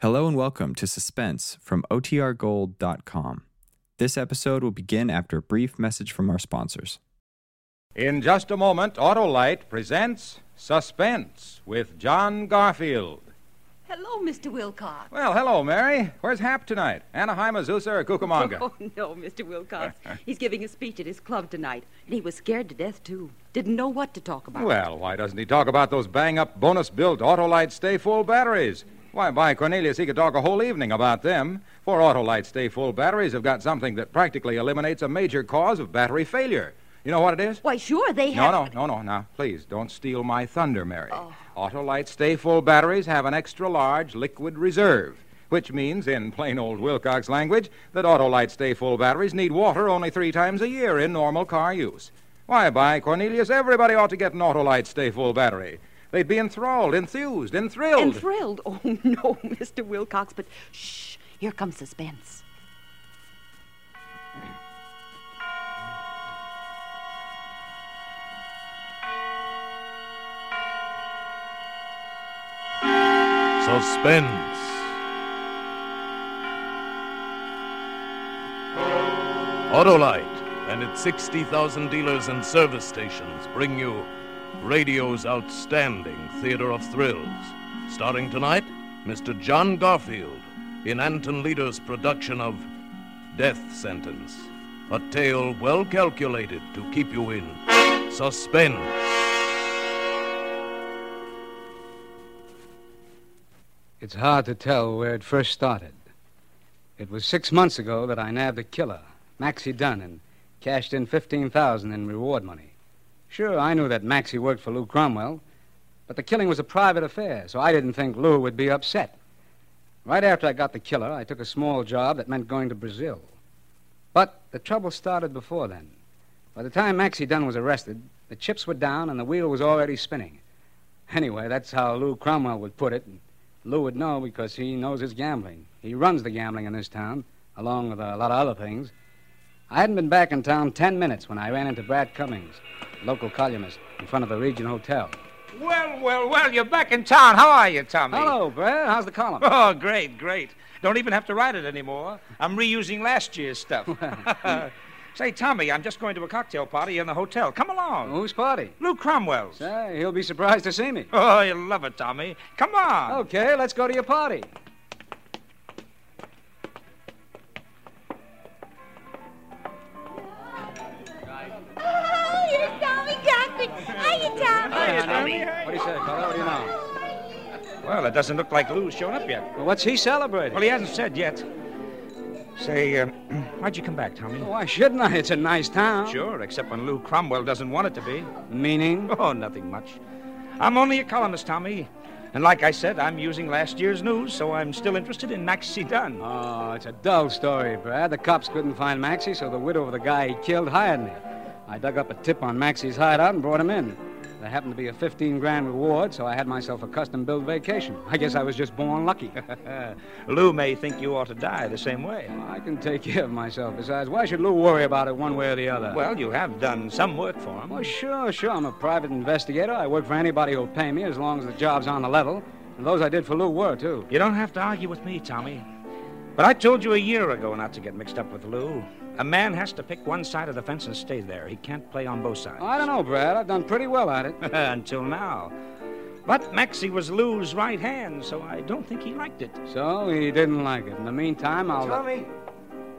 Hello and welcome to Suspense from OTRGold.com. This episode will begin after a brief message from our sponsors. In just a moment, Autolite presents Suspense with John Garfield. Hello, Mr. Wilcox. Well, hello, Mary. Where's Hap tonight? Anaheim, Azusa, or Cucamonga? Oh, no, Mr. Wilcox. He's giving a speech at his club tonight, and he was scared to death, too. Didn't know what to talk about. Well, why doesn't he talk about those bang up bonus built Autolite Stay Full batteries? Why, by Cornelius, he could talk a whole evening about them. For Autolite Stay Full batteries have got something that practically eliminates a major cause of battery failure. You know what it is? Why, sure, they have. No, no, no, no. Now, please, don't steal my thunder, Mary. Oh. Autolite Stay Full batteries have an extra large liquid reserve, which means, in plain old Wilcox language, that Autolite Stay Full batteries need water only three times a year in normal car use. Why, by Cornelius, everybody ought to get an Autolite Stay Full battery. They'd be enthralled, enthused, and thrilled. And thrilled. Oh, no, Mr. Wilcox, but shh, here comes suspense. Suspense. Autolite and its 60,000 dealers and service stations bring you radio's outstanding theater of thrills. Starring tonight, Mr. John Garfield in Anton Leader's production of Death Sentence, a tale well calculated to keep you in suspense. It's hard to tell where it first started. It was six months ago that I nabbed a killer, Maxie Dunn, and cashed in 15000 in reward money. Sure, I knew that Maxie worked for Lou Cromwell, but the killing was a private affair, so I didn't think Lou would be upset. Right after I got the killer, I took a small job that meant going to Brazil. But the trouble started before then. By the time Maxie Dunn was arrested, the chips were down and the wheel was already spinning. Anyway, that's how Lou Cromwell would put it. and Lou would know because he knows his gambling. He runs the gambling in this town, along with a lot of other things. I hadn't been back in town ten minutes when I ran into Brad Cummings, local columnist, in front of the Region Hotel. Well, well, well, you're back in town. How are you, Tommy? Hello, Brad. How's the column? Oh, great, great. Don't even have to write it anymore. I'm reusing last year's stuff. Say, Tommy, I'm just going to a cocktail party in the hotel. Come along. Whose party? Lou Cromwell's. Say, he'll be surprised to see me. Oh, you'll love it, Tommy. Come on. Okay, let's go to your party. What do you say, fella? What do you know? Well, it doesn't look like Lou's shown up yet. Well, what's he celebrating? Well, he hasn't said yet. Say, uh, why'd you come back, Tommy? Why shouldn't I? It's a nice town. Sure, except when Lou Cromwell doesn't want it to be. Meaning? Oh, nothing much. I'm only a columnist, Tommy. And like I said, I'm using last year's news, so I'm still interested in Maxie Dunn. Oh, it's a dull story, Brad. The cops couldn't find Maxie, so the widow of the guy he killed hired me. I dug up a tip on Maxie's hideout and brought him in. There happened to be a 15 grand reward, so I had myself a custom built vacation. I guess I was just born lucky. Lou may think you ought to die the same way. I can take care of myself. Besides, why should Lou worry about it one way or the other? Well, you have done some work for him. Well, sure, sure. I'm a private investigator. I work for anybody who'll pay me as long as the job's on the level. And those I did for Lou were, too. You don't have to argue with me, Tommy. But I told you a year ago not to get mixed up with Lou. A man has to pick one side of the fence and stay there. He can't play on both sides. I don't know, Brad. I've done pretty well at it. Until now. But Maxie was Lou's right hand, so I don't think he liked it. So he didn't like it. In the meantime, I'll. Tommy.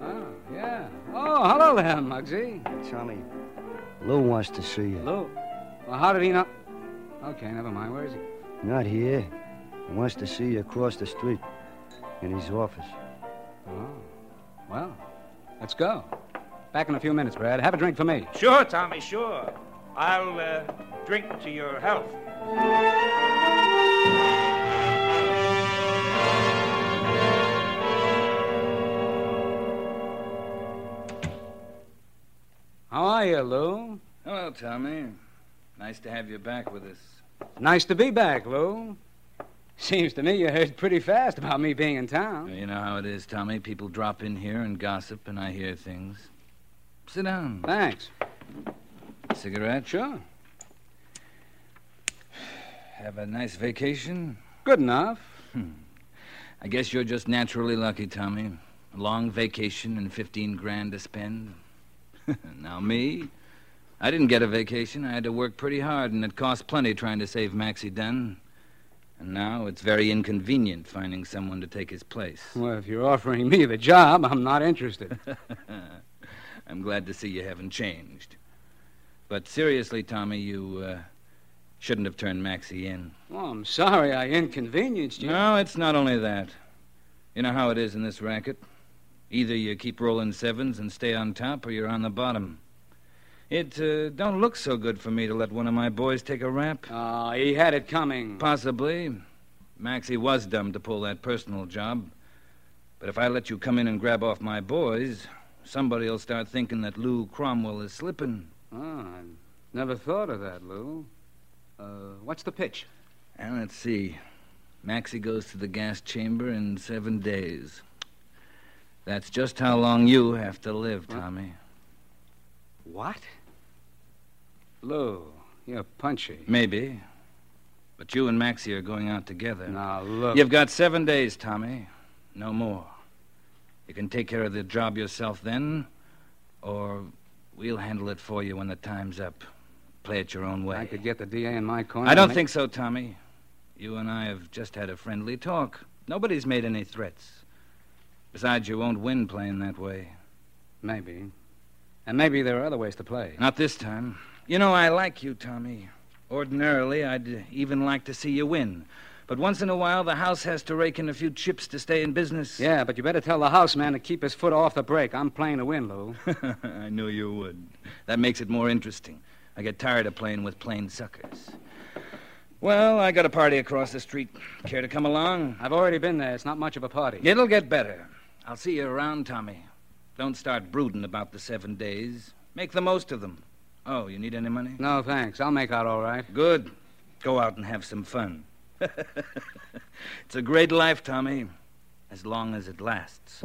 Oh, yeah. Oh, hello there, Muggsy. Tommy. Lou wants to see you. Lou. Well, how did he know? Okay, never mind. Where is he? Not here. He wants to see you across the street in his office. Oh. Well, let's go. Back in a few minutes, Brad. Have a drink for me. Sure, Tommy, sure. I'll uh, drink to your health. How are you, Lou? Hello, Tommy. Nice to have you back with us. Nice to be back, Lou. Seems to me you heard pretty fast about me being in town. You know how it is, Tommy. People drop in here and gossip, and I hear things. Sit down. Thanks. Cigarette? Sure. Have a nice vacation? Good enough. Hmm. I guess you're just naturally lucky, Tommy. A long vacation and 15 grand to spend. now, me, I didn't get a vacation. I had to work pretty hard, and it cost plenty trying to save Maxie Dunn. And now it's very inconvenient finding someone to take his place. Well, if you're offering me the job, I'm not interested. I'm glad to see you haven't changed. But seriously, Tommy, you uh, shouldn't have turned Maxie in. Well, I'm sorry I inconvenienced you. No, it's not only that. You know how it is in this racket. Either you keep rolling sevens and stay on top, or you're on the bottom. It uh, don't look so good for me to let one of my boys take a rap. Oh, he had it coming. Possibly. Maxie was dumb to pull that personal job. But if I let you come in and grab off my boys, somebody'll start thinking that Lou Cromwell is slipping. Oh, I never thought of that, Lou. Uh, what's the pitch? And let's see. Maxie goes to the gas chamber in seven days. That's just how long you have to live, Tommy. What? Lou, you're punchy. Maybe. But you and Maxie are going out together. Now, look. You've got seven days, Tommy. No more. You can take care of the job yourself then, or we'll handle it for you when the time's up. Play it your own way. I could get the DA in my corner. I don't think so, Tommy. You and I have just had a friendly talk. Nobody's made any threats. Besides, you won't win playing that way. Maybe. And maybe there are other ways to play. Not this time. You know, I like you, Tommy. Ordinarily, I'd even like to see you win. But once in a while, the house has to rake in a few chips to stay in business. Yeah, but you better tell the house man to keep his foot off the brake. I'm playing to win, Lou. I knew you would. That makes it more interesting. I get tired of playing with plain suckers. Well, I got a party across the street. Care to come along? I've already been there. It's not much of a party. It'll get better. I'll see you around, Tommy. Don't start brooding about the seven days. Make the most of them. Oh, you need any money? No, thanks. I'll make out all right. Good. Go out and have some fun. it's a great life, Tommy, as long as it lasts.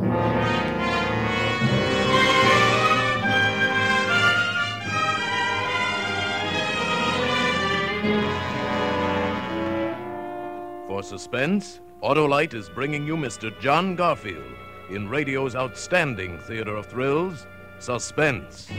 For suspense, Autolite is bringing you Mr. John Garfield in radio's outstanding theater of thrills, Suspense.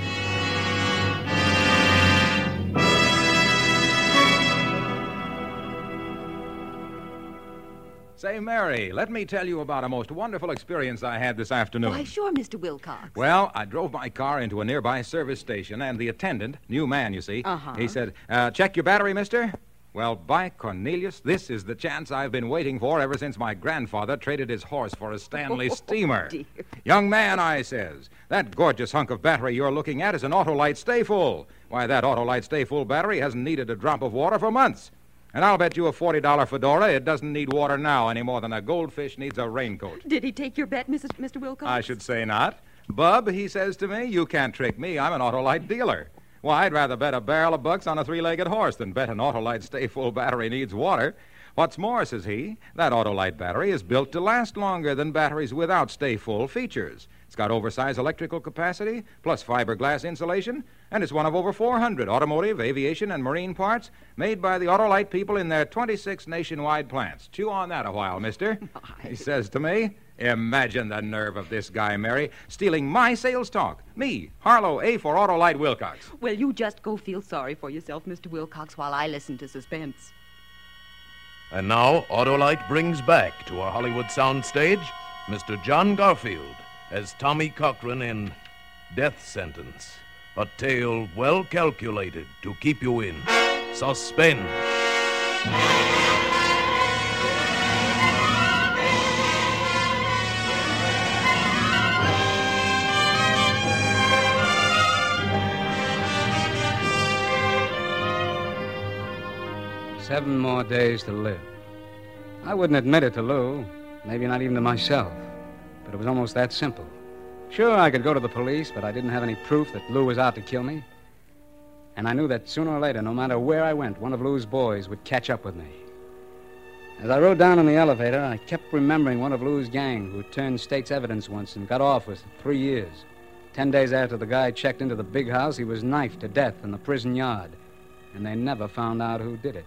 Say, Mary, let me tell you about a most wonderful experience I had this afternoon. Why, sure, Mr. Wilcox. Well, I drove my car into a nearby service station, and the attendant, new man, you see, Uh-huh. he said, uh, Check your battery, mister? Well, by Cornelius, this is the chance I've been waiting for ever since my grandfather traded his horse for a Stanley steamer. Oh, dear. Young man, I says, that gorgeous hunk of battery you're looking at is an Autolite Stay Full. Why, that Autolite Stay Full battery hasn't needed a drop of water for months. And I'll bet you a $40 fedora it doesn't need water now any more than a goldfish needs a raincoat. Did he take your bet, Mrs. Mr. Wilcox? I should say not. Bub, he says to me, you can't trick me. I'm an Autolite dealer. Well, I'd rather bet a barrel of bucks on a three legged horse than bet an Autolite Stay Full battery needs water. What's more, says he, that Autolite battery is built to last longer than batteries without Stay Full features. It's got oversized electrical capacity, plus fiberglass insulation, and it's one of over 400 automotive, aviation, and marine parts made by the Autolite people in their 26 nationwide plants. Chew on that a while, mister. He says to me, Imagine the nerve of this guy, Mary, stealing my sales talk. Me, Harlow A for Autolite Wilcox. Well, you just go feel sorry for yourself, Mr. Wilcox, while I listen to suspense. And now, Autolite brings back to our Hollywood soundstage Mr. John Garfield as Tommy Cochran in Death Sentence, a tale well calculated to keep you in suspense. Seven more days to live. I wouldn't admit it to Lou, maybe not even to myself, but it was almost that simple. Sure, I could go to the police, but I didn't have any proof that Lou was out to kill me. And I knew that sooner or later, no matter where I went, one of Lou's boys would catch up with me. As I rode down in the elevator, I kept remembering one of Lou's gang who turned state's evidence once and got off with three years. Ten days after the guy checked into the big house, he was knifed to death in the prison yard. And they never found out who did it.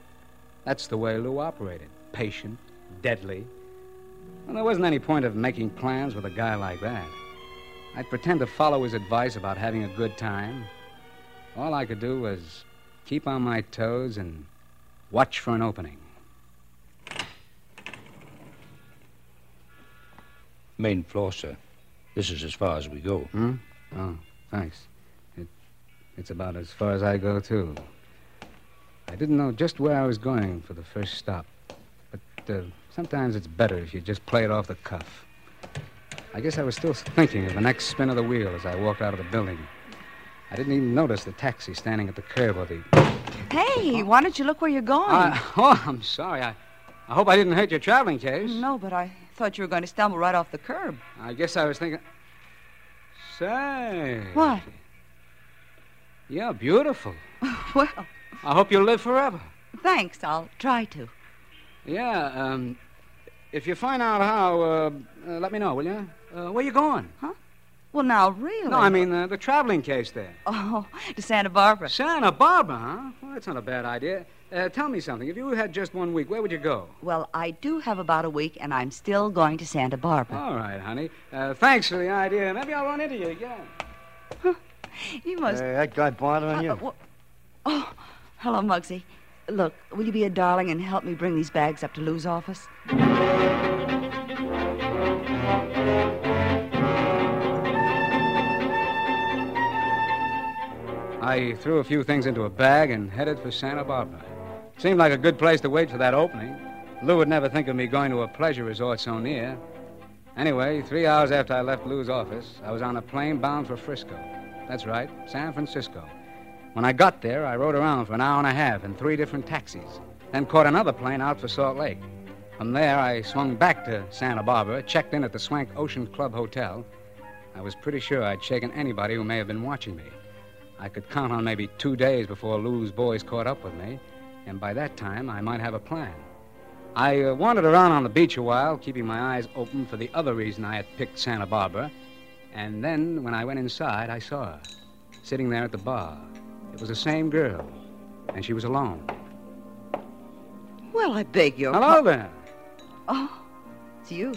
That's the way Lou operated patient, deadly. Well, there wasn't any point of making plans with a guy like that. I'd pretend to follow his advice about having a good time. All I could do was keep on my toes and watch for an opening. Main floor, sir. This is as far as we go. Hmm? Oh, thanks. It, it's about as far as I go, too. I didn't know just where I was going for the first stop. But uh, sometimes it's better if you just play it off the cuff. I guess I was still thinking of the next spin of the wheel as I walked out of the building. I didn't even notice the taxi standing at the curb or the. Hey, why don't you look where you're going? Uh, oh, I'm sorry. I, I hope I didn't hurt your traveling case. No, but I thought you were going to stumble right off the curb. I guess I was thinking. Say. What? You're beautiful. well, I hope you'll live forever. thanks. I'll try to. Yeah, um, if you find out how, uh, uh, let me know, will you? Uh, where you going? Huh? Well, now, really? No, I mean uh, the traveling case there. Oh, to Santa Barbara. Santa Barbara, huh? Well, that's not a bad idea. Uh, tell me something. If you had just one week, where would you go? Well, I do have about a week, and I'm still going to Santa Barbara. All right, honey. Uh, thanks for the idea. Maybe I'll run into you again. You must. Hey, that guy bothering Uh, you? wha- oh, hello, Muggsy. Look, will you be a darling and help me bring these bags up to Lou's office? I threw a few things into a bag and headed for Santa Barbara. Seemed like a good place to wait for that opening. Lou would never think of me going to a pleasure resort so near. Anyway, three hours after I left Lou's office, I was on a plane bound for Frisco. That's right, San Francisco. When I got there, I rode around for an hour and a half in three different taxis, then caught another plane out for Salt Lake. From there, I swung back to Santa Barbara, checked in at the Swank Ocean Club Hotel. I was pretty sure I'd shaken anybody who may have been watching me. I could count on maybe two days before Lou's boys caught up with me, and by that time, I might have a plan. I uh, wandered around on the beach a while, keeping my eyes open for the other reason I had picked Santa Barbara. And then, when I went inside, I saw her, sitting there at the bar. It was the same girl, and she was alone. Well, I beg your Hello there. Oh, it's you.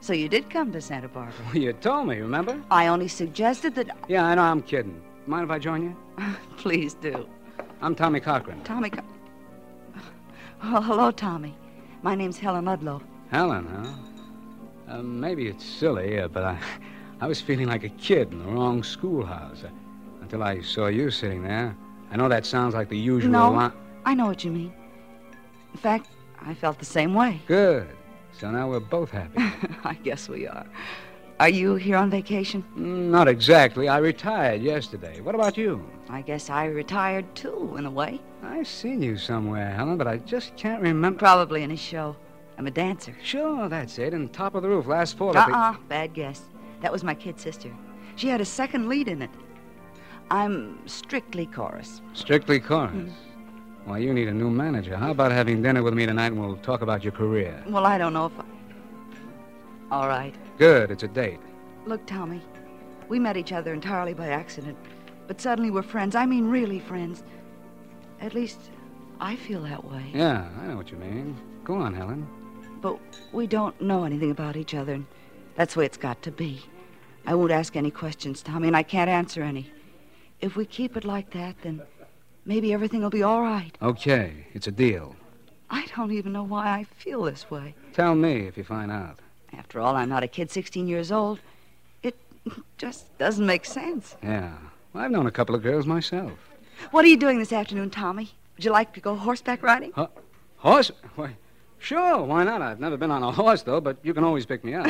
So you did come to Santa Barbara. Well, you told me, remember? I only suggested that. Yeah, I know, I'm kidding. Mind if I join you? Please do. I'm Tommy Cochran. Tommy. Co- Well, hello, Tommy. My name's Helen Ludlow. Helen, huh? Uh, maybe it's silly, uh, but I, I was feeling like a kid in the wrong schoolhouse uh, until I saw you sitting there. I know that sounds like the usual No. li- I know what you mean. In fact, I felt the same way. Good. So now we're both happy. I guess we are. Are you here on vacation? Mm, Not exactly. I retired yesterday. What about you? I guess I retired too, in a way. I've seen you somewhere, Helen, but I just can't remember. Probably in a show. I'm a dancer. Sure, that's it. And top of the roof last fall. the- Uh-uh, bad guess. That was my kid sister. She had a second lead in it. I'm strictly chorus. Strictly chorus. Hmm. Well, you need a new manager. How about having dinner with me tonight and we'll talk about your career? Well, I don't know if I... All right. Good, it's a date. Look, Tommy, we met each other entirely by accident, but suddenly we're friends. I mean, really friends. At least, I feel that way. Yeah, I know what you mean. Go on, Helen. But we don't know anything about each other, and that's the way it's got to be. I won't ask any questions, Tommy, and I can't answer any. If we keep it like that, then maybe everything will be all right. Okay, it's a deal. I don't even know why I feel this way. Tell me if you find out. After all, I'm not a kid 16 years old. It just doesn't make sense. Yeah. Well, I've known a couple of girls myself. What are you doing this afternoon, Tommy? Would you like to go horseback riding? Horse? Why, sure, why not? I've never been on a horse, though, but you can always pick me up.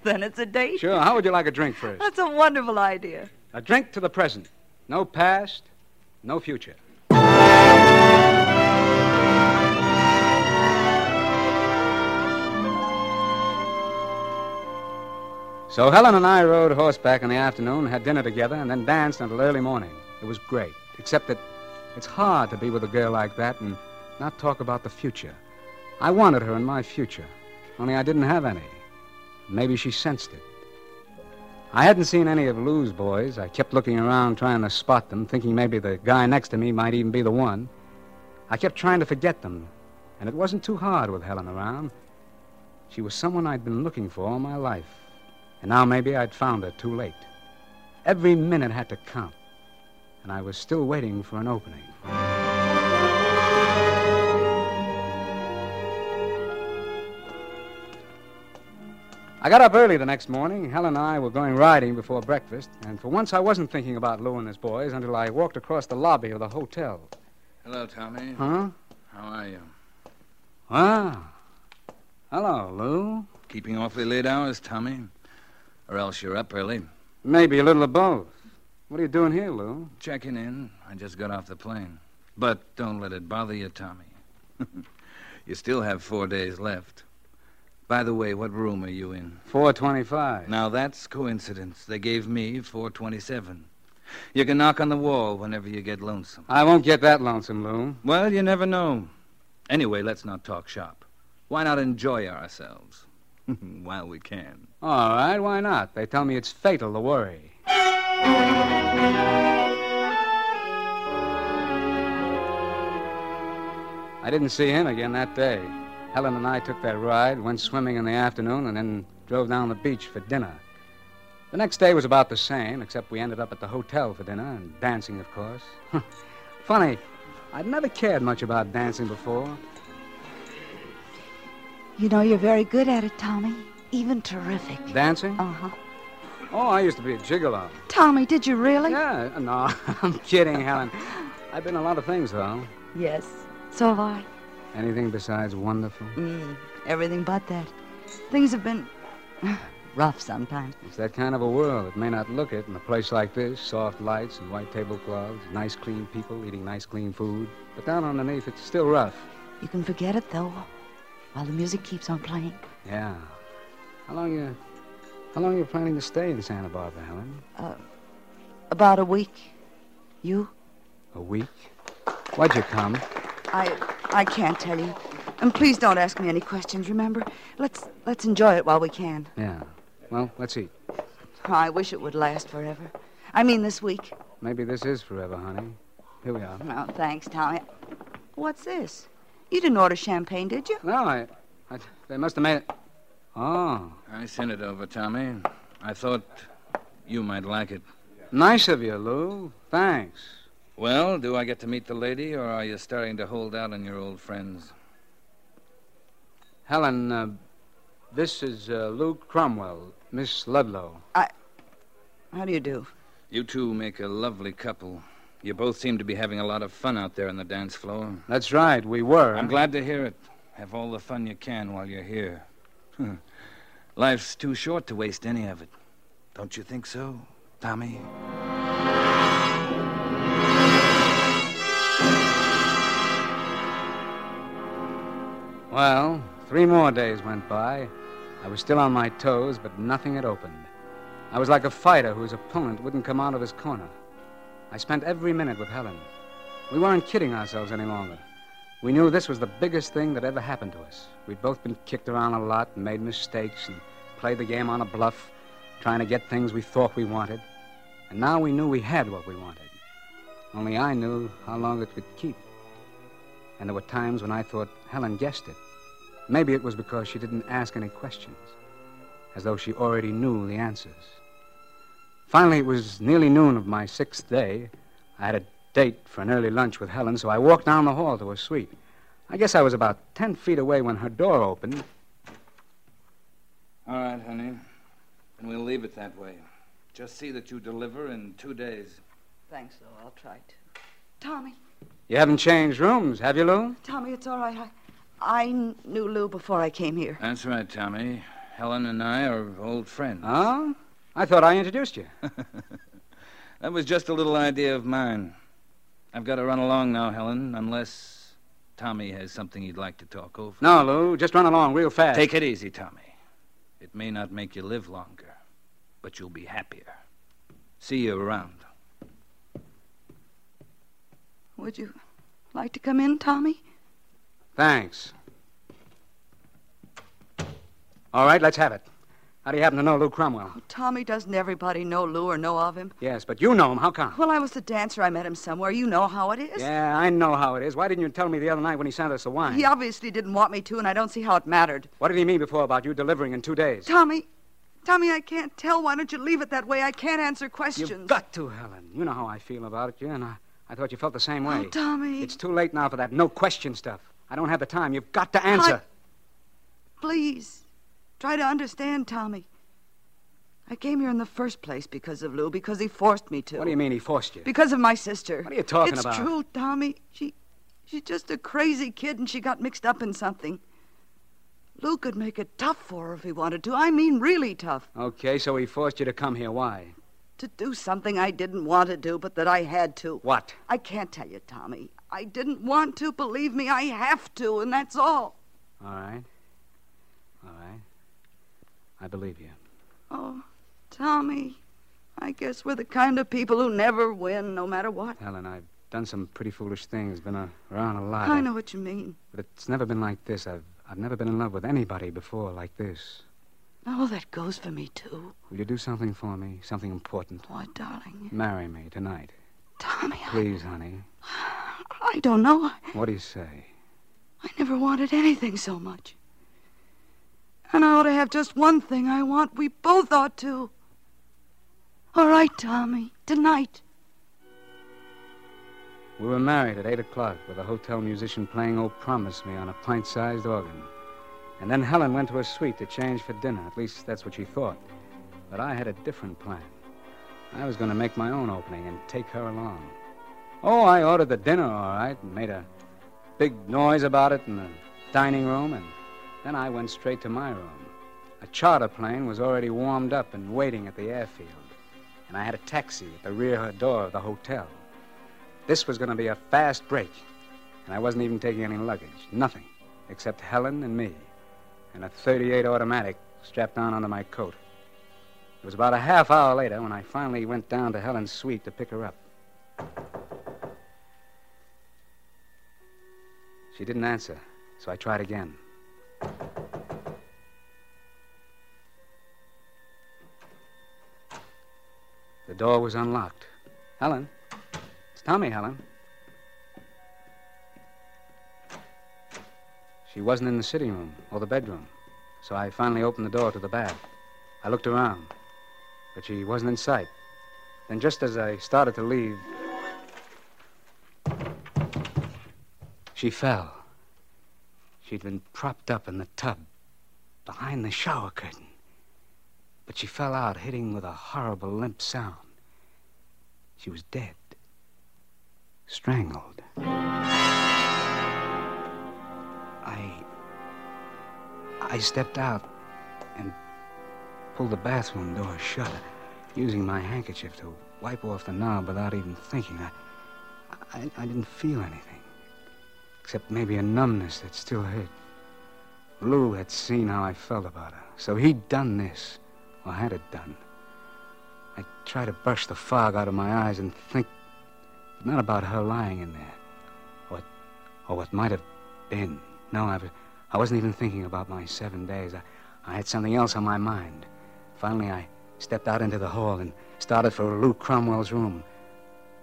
then it's a date. Sure, how would you like a drink first? That's a wonderful idea. A drink to the present. No past, no future. So Helen and I rode horseback in the afternoon, had dinner together, and then danced until early morning. It was great, except that it's hard to be with a girl like that and not talk about the future. I wanted her in my future, only I didn't have any. Maybe she sensed it. I hadn't seen any of Lou's boys. I kept looking around trying to spot them, thinking maybe the guy next to me might even be the one. I kept trying to forget them, and it wasn't too hard with Helen around. She was someone I'd been looking for all my life. And now maybe I'd found her too late. Every minute had to count. And I was still waiting for an opening. I got up early the next morning. Helen and I were going riding before breakfast, and for once I wasn't thinking about Lou and his boys until I walked across the lobby of the hotel. Hello, Tommy. Huh? How are you? Ah. Hello, Lou. Keeping awfully late hours, Tommy. Or else you're up early. Maybe a little of both. What are you doing here, Lou? Checking in. I just got off the plane. But don't let it bother you, Tommy. you still have four days left. By the way, what room are you in? 425. Now that's coincidence. They gave me 427. You can knock on the wall whenever you get lonesome. I won't get that lonesome, Lou. Well, you never know. Anyway, let's not talk shop. Why not enjoy ourselves? While we can. All right, why not? They tell me it's fatal to worry. I didn't see him again that day. Helen and I took that ride, went swimming in the afternoon, and then drove down the beach for dinner. The next day was about the same, except we ended up at the hotel for dinner and dancing, of course. Funny, I'd never cared much about dancing before. You know, you're very good at it, Tommy. Even terrific. Dancing? Uh huh. Oh, I used to be a gigolo. Tommy, did you really? Yeah, no, I'm kidding, Helen. I've been a lot of things, though. Yes. So have I. Anything besides wonderful? Mm, everything but that. Things have been rough sometimes. It's that kind of a world. It may not look it in a place like this soft lights and white tablecloths, nice, clean people eating nice, clean food. But down underneath, it's still rough. You can forget it, though, while the music keeps on playing. Yeah. How long you. How long are you planning to stay in Santa Barbara, Helen? Uh, about a week. You? A week? Why'd you come? I I can't tell you. And please don't ask me any questions, remember? Let's let's enjoy it while we can. Yeah. Well, let's eat. I wish it would last forever. I mean this week. Maybe this is forever, honey. Here we are. No, thanks, Tommy. What's this? You didn't order champagne, did you? No, I, I they must have made it. Oh, I sent it over, Tommy. I thought you might like it. nice of you, Lou. Thanks. Well, do I get to meet the lady, or are you starting to hold out on your old friends? Helen, uh, this is uh, Lou Cromwell, Miss Ludlow. I. How do you do? You two make a lovely couple. You both seem to be having a lot of fun out there on the dance floor. That's right, we were. I'm glad to hear it. Have all the fun you can while you're here. Life's too short to waste any of it. Don't you think so, Tommy? Well, three more days went by. I was still on my toes, but nothing had opened. I was like a fighter whose opponent wouldn't come out of his corner. I spent every minute with Helen. We weren't kidding ourselves any longer. We knew this was the biggest thing that ever happened to us. We'd both been kicked around a lot made mistakes and played the game on a bluff, trying to get things we thought we wanted. And now we knew we had what we wanted. Only I knew how long it would keep. And there were times when I thought Helen guessed it. Maybe it was because she didn't ask any questions, as though she already knew the answers. Finally, it was nearly noon of my sixth day. I had a date for an early lunch with Helen, so I walked down the hall to her suite. I guess I was about ten feet away when her door opened. All right, honey. And we'll leave it that way. Just see that you deliver in two days. Thanks, though. I'll try to. Tommy, You haven't changed rooms, have you, Lou? Tommy, it's all right. I, I knew Lou before I came here. That's right, Tommy. Helen and I are old friends. Oh? I thought I introduced you. that was just a little idea of mine. I've got to run along now, Helen, unless Tommy has something he'd like to talk over. No, Lou, just run along real fast. Take it easy, Tommy. It may not make you live longer, but you'll be happier. See you around. Would you like to come in, Tommy? Thanks. All right, let's have it. How do you happen to know Lou Cromwell? Oh, Tommy, doesn't everybody know Lou or know of him? Yes, but you know him. How come? Well, I was the dancer. I met him somewhere. You know how it is. Yeah, I know how it is. Why didn't you tell me the other night when he sent us the wine? He obviously didn't want me to, and I don't see how it mattered. What did he mean before about you delivering in two days? Tommy, Tommy, I can't tell. Why don't you leave it that way? I can't answer questions. You've got to, Helen. You know how I feel about it, yeah, and I, I thought you felt the same oh, way. Oh, Tommy. It's too late now for that no question stuff. I don't have the time. You've got to answer. Please, try to understand, Tommy. I came here in the first place because of Lou, because he forced me to. What do you mean he forced you? Because of my sister. What are you talking it's about? It's true, Tommy. She, she's just a crazy kid, and she got mixed up in something. Lou could make it tough for her if he wanted to. I mean, really tough. Okay, so he forced you to come here. Why? To do something I didn't want to do, but that I had to. What? I can't tell you, Tommy. I didn't want to. Believe me, I have to, and that's all. All right. All right. I believe you. Oh, Tommy. I guess we're the kind of people who never win, no matter what. Helen, I've done some pretty foolish things, been a, around a lot. I know what you mean. But it's never been like this. I've, I've never been in love with anybody before like this. Oh, that goes for me, too. Will you do something for me? Something important? What, darling? Marry me tonight. Tommy, Please, honey. I, I don't know. What do you say? I never wanted anything so much. And I ought to have just one thing I want. We both ought to. All right, Tommy. Tonight. We were married at 8 o'clock with a hotel musician playing Oh Promise Me on a pint sized organ. And then Helen went to her suite to change for dinner. At least that's what she thought. But I had a different plan. I was going to make my own opening and take her along. Oh, I ordered the dinner, all right, and made a big noise about it in the dining room, and then I went straight to my room. A charter plane was already warmed up and waiting at the airfield, and I had a taxi at the rear door of the hotel. This was going to be a fast break, and I wasn't even taking any luggage. Nothing, except Helen and me, and a 38 automatic strapped on under my coat. It was about a half hour later when I finally went down to Helen's suite to pick her up. She didn't answer, so I tried again. The door was unlocked. Helen? It's Tommy, Helen. She wasn't in the sitting room or the bedroom, so I finally opened the door to the bath. I looked around, but she wasn't in sight. Then, just as I started to leave, she fell. She'd been propped up in the tub behind the shower curtain. But she fell out, hitting with a horrible limp sound. She was dead. Strangled. I stepped out and pulled the bathroom door shut, using my handkerchief to wipe off the knob without even thinking. I, I, I didn't feel anything, except maybe a numbness that still hurt. Lou had seen how I felt about her, so he'd done this, or had it done. I tried to brush the fog out of my eyes and think not about her lying in there, or, or what might have been. No, I, was- I wasn't even thinking about my seven days. I, I had something else on my mind. Finally, I stepped out into the hall and started for Lou Cromwell's room.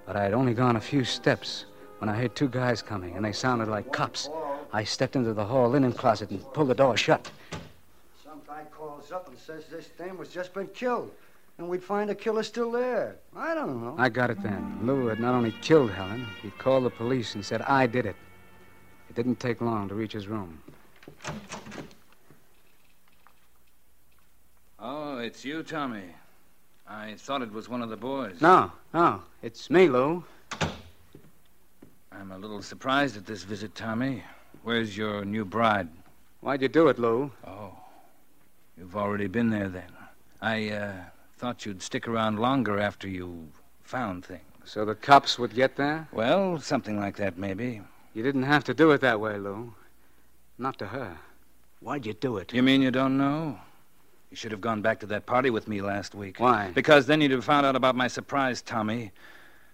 But I had only gone a few steps when I heard two guys coming, and they sounded like cops. I stepped into the hall linen closet and pulled the door shut. Some guy calls up and says this dame was just been killed. And we'd find the killer still there. I don't know. I got it then. Lou had not only killed Helen, he'd called the police and said I did it. It didn't take long to reach his room. Oh, it's you, Tommy. I thought it was one of the boys. No, no, it's me, Lou. I'm a little surprised at this visit, Tommy. Where's your new bride? Why'd you do it, Lou? Oh, you've already been there then. I uh, thought you'd stick around longer after you found things. So the cops would get there? Well, something like that, maybe. You didn't have to do it that way, Lou. Not to her. Why'd you do it? You mean you don't know? You should have gone back to that party with me last week. Why? Because then you'd have found out about my surprise, Tommy.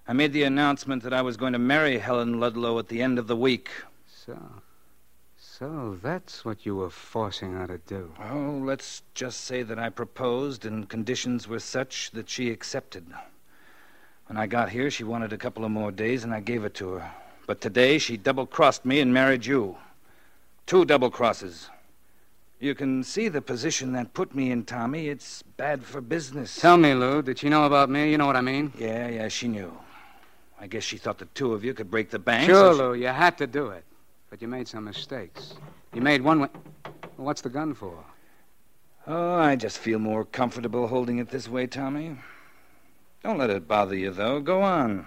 I made the announcement that I was going to marry Helen Ludlow at the end of the week. So. So that's what you were forcing her to do. Oh, let's just say that I proposed and conditions were such that she accepted. When I got here, she wanted a couple of more days, and I gave it to her. But today, she double crossed me and married you. Two double crosses. You can see the position that put me in, Tommy. It's bad for business. Tell me, Lou, did she know about me? You know what I mean? Yeah, yeah, she knew. I guess she thought the two of you could break the bank. Sure, she- Lou, you had to do it. But you made some mistakes. You made one. Well, what's the gun for? Oh, I just feel more comfortable holding it this way, Tommy. Don't let it bother you, though. Go on.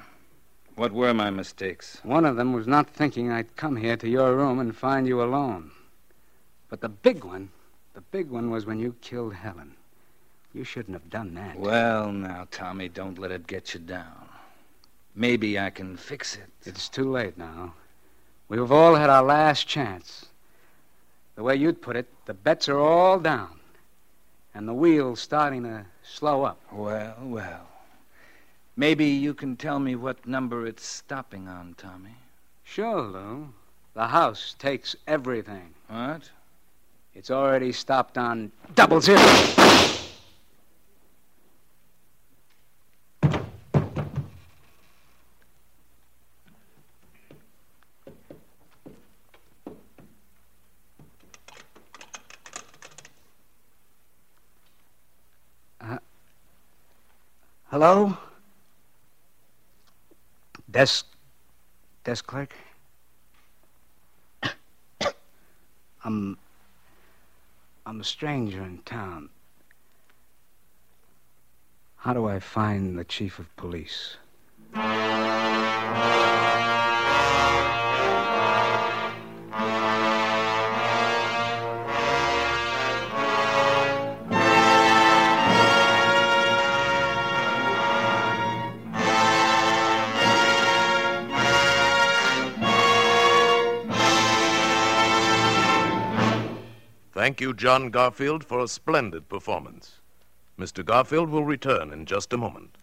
What were my mistakes? One of them was not thinking I'd come here to your room and find you alone. But the big one, the big one was when you killed Helen. You shouldn't have done that. Well, now, Tommy, don't let it get you down. Maybe I can fix it. It's too late now. We've all had our last chance. The way you'd put it, the bets are all down. And the wheel's starting to slow up. Well, well. Maybe you can tell me what number it's stopping on, Tommy. Sure, Lou. The house takes everything. What? It's already stopped on double zero. Uh, hello? Desk. Desk clerk? I'm. I'm a stranger in town. How do I find the chief of police? Thank you, John Garfield, for a splendid performance. Mr. Garfield will return in just a moment.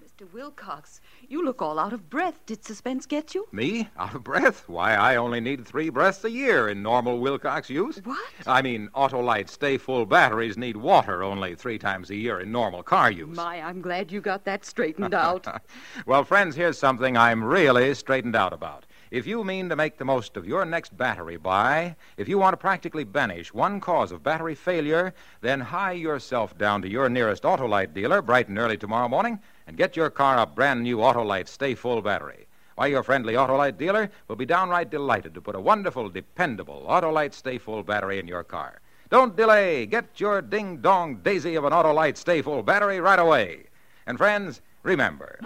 Mr. Wilcox, you look all out of breath. Did suspense get you? Me? Out of breath? Why, I only need three breaths a year in normal Wilcox use. What? I mean, Autolite Stay Full batteries need water only three times a year in normal car use. My, I'm glad you got that straightened out. well, friends, here's something I'm really straightened out about. If you mean to make the most of your next battery buy, if you want to practically banish one cause of battery failure, then hie yourself down to your nearest Autolite dealer bright and early tomorrow morning and get your car a brand new Autolite Stay Full battery. Why, your friendly Autolite dealer will be downright delighted to put a wonderful, dependable Autolite Stay Full battery in your car. Don't delay. Get your ding dong daisy of an Autolite Stay Full battery right away. And friends, remember,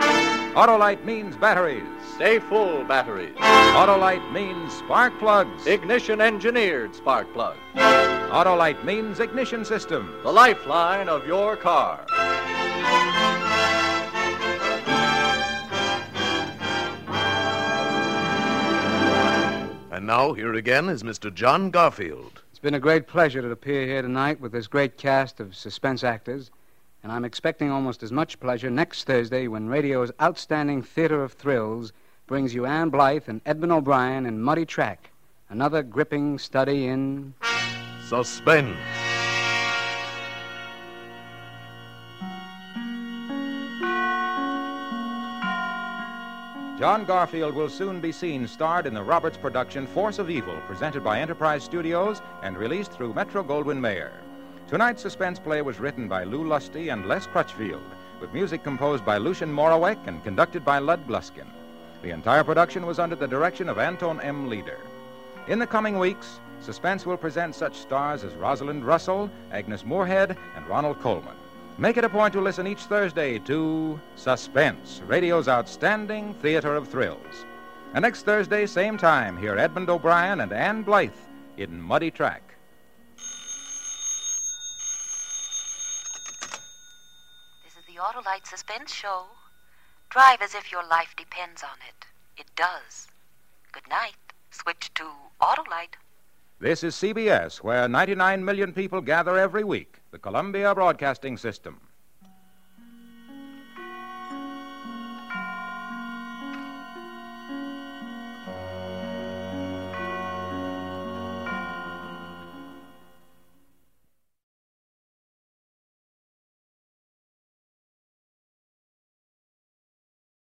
Autolite means batteries. Stay full batteries. Autolite means spark plugs. Ignition engineered spark plugs. Autolite means ignition system. The lifeline of your car. And now, here again is Mr. John Garfield. It's been a great pleasure to appear here tonight with this great cast of suspense actors, and I'm expecting almost as much pleasure next Thursday when radio's outstanding theater of thrills brings you Ann Blyth and Edmond O'Brien in Muddy Track, another gripping study in Suspense. John Garfield will soon be seen starred in the Roberts production Force of Evil, presented by Enterprise Studios and released through Metro Goldwyn Mayer. Tonight's suspense play was written by Lou Lusty and Les Crutchfield, with music composed by Lucien Moraweck and conducted by Lud Gluskin. The entire production was under the direction of Anton M. Leader. In the coming weeks, Suspense will present such stars as Rosalind Russell, Agnes Moorehead, and Ronald Colman. Make it a point to listen each Thursday to Suspense, radio's outstanding theater of thrills. And next Thursday, same time, hear Edmond O'Brien and Ann Blyth in Muddy Track. Autolite Suspense Show. Drive as if your life depends on it. It does. Good night. Switch to Autolite. This is CBS, where 99 million people gather every week, the Columbia Broadcasting System.